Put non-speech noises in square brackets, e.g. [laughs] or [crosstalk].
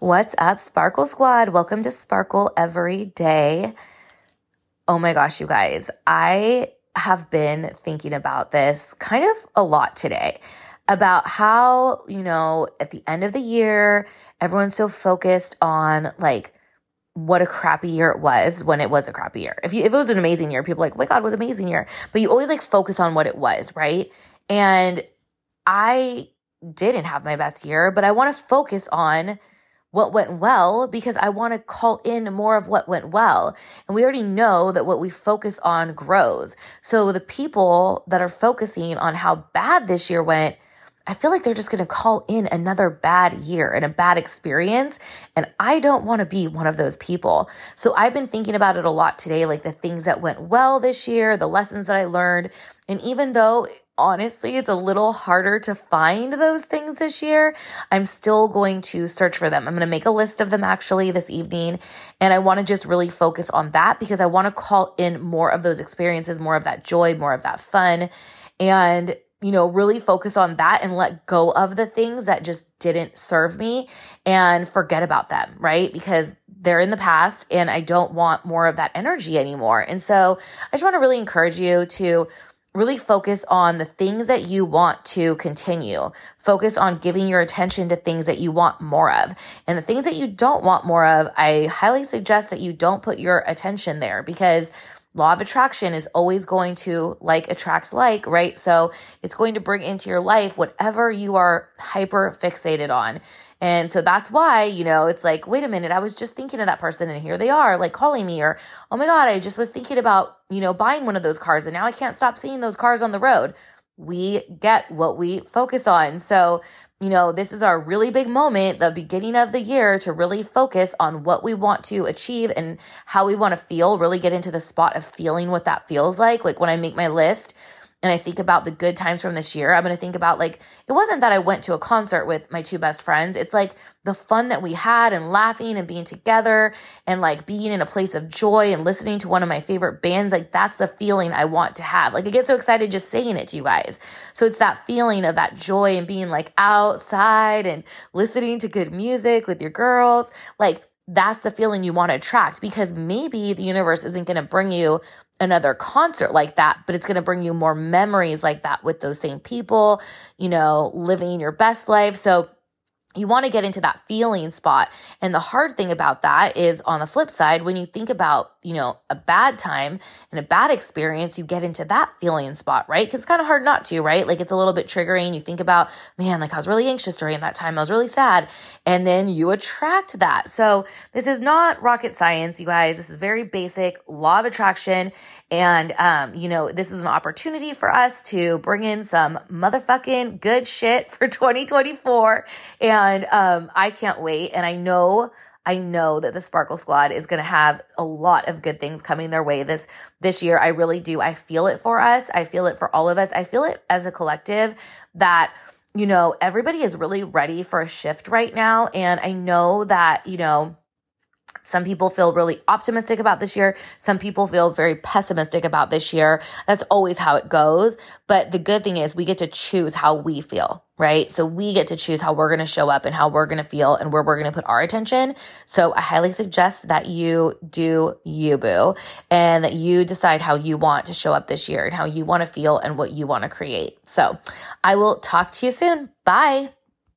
What's up, Sparkle Squad? Welcome to Sparkle Every Day. Oh my gosh, you guys, I have been thinking about this kind of a lot today about how, you know, at the end of the year, everyone's so focused on like what a crappy year it was when it was a crappy year. If you if it was an amazing year, people like, oh my God, what an amazing year. But you always like focus on what it was, right? And I didn't have my best year, but I want to focus on what went well because I want to call in more of what went well. And we already know that what we focus on grows. So the people that are focusing on how bad this year went, I feel like they're just going to call in another bad year and a bad experience. And I don't want to be one of those people. So I've been thinking about it a lot today, like the things that went well this year, the lessons that I learned. And even though honestly, it's a little harder to find those things this year. I'm still going to search for them. I'm going to make a list of them actually this evening. And I want to just really focus on that because I want to call in more of those experiences, more of that joy, more of that fun. And you know, really focus on that and let go of the things that just didn't serve me and forget about them, right? Because they're in the past and I don't want more of that energy anymore. And so I just want to really encourage you to really focus on the things that you want to continue. Focus on giving your attention to things that you want more of. And the things that you don't want more of, I highly suggest that you don't put your attention there because law of attraction is always going to like attracts like, right? So it's going to bring into your life whatever you are hyper fixated on. And so that's why, you know, it's like, wait a minute, I was just thinking of that person and here they are like calling me or, oh my God, I just was thinking about, you know, buying one of those cars and now I can't stop seeing those cars on the road. We get what we focus on. So you know, this is our really big moment, the beginning of the year, to really focus on what we want to achieve and how we want to feel, really get into the spot of feeling what that feels like. Like when I make my list, and I think about the good times from this year, I'm going to think about like, it wasn't that I went to a concert with my two best friends. It's like the fun that we had and laughing and being together and like being in a place of joy and listening to one of my favorite bands. Like, that's the feeling I want to have. Like, I get so excited just saying it to you guys. So it's that feeling of that joy and being like outside and listening to good music with your girls. Like, that's the feeling you want to attract because maybe the universe isn't going to bring you another concert like that, but it's going to bring you more memories like that with those same people, you know, living your best life. So you want to get into that feeling spot. And the hard thing about that is on the flip side, when you think about, you know, a bad time and a bad experience, you get into that feeling spot, right? Because it's kind of hard not to, right? Like it's a little bit triggering. You think about, man, like I was really anxious during that time. I was really sad. And then you attract that. So this is not rocket science, you guys. This is very basic law of attraction. And, um, you know, this is an opportunity for us to bring in some motherfucking good shit for [laughs] 2024. And, um, I can't wait. And I know, I know that the Sparkle Squad is going to have a lot of good things coming their way this this year. I really do. I feel it for us. I feel it for all of us. I feel it as a collective that you know, everybody is really ready for a shift right now and I know that, you know, some people feel really optimistic about this year. Some people feel very pessimistic about this year. That's always how it goes. But the good thing is we get to choose how we feel, right? So we get to choose how we're going to show up and how we're going to feel and where we're going to put our attention. So I highly suggest that you do you boo and that you decide how you want to show up this year and how you want to feel and what you want to create. So I will talk to you soon. Bye.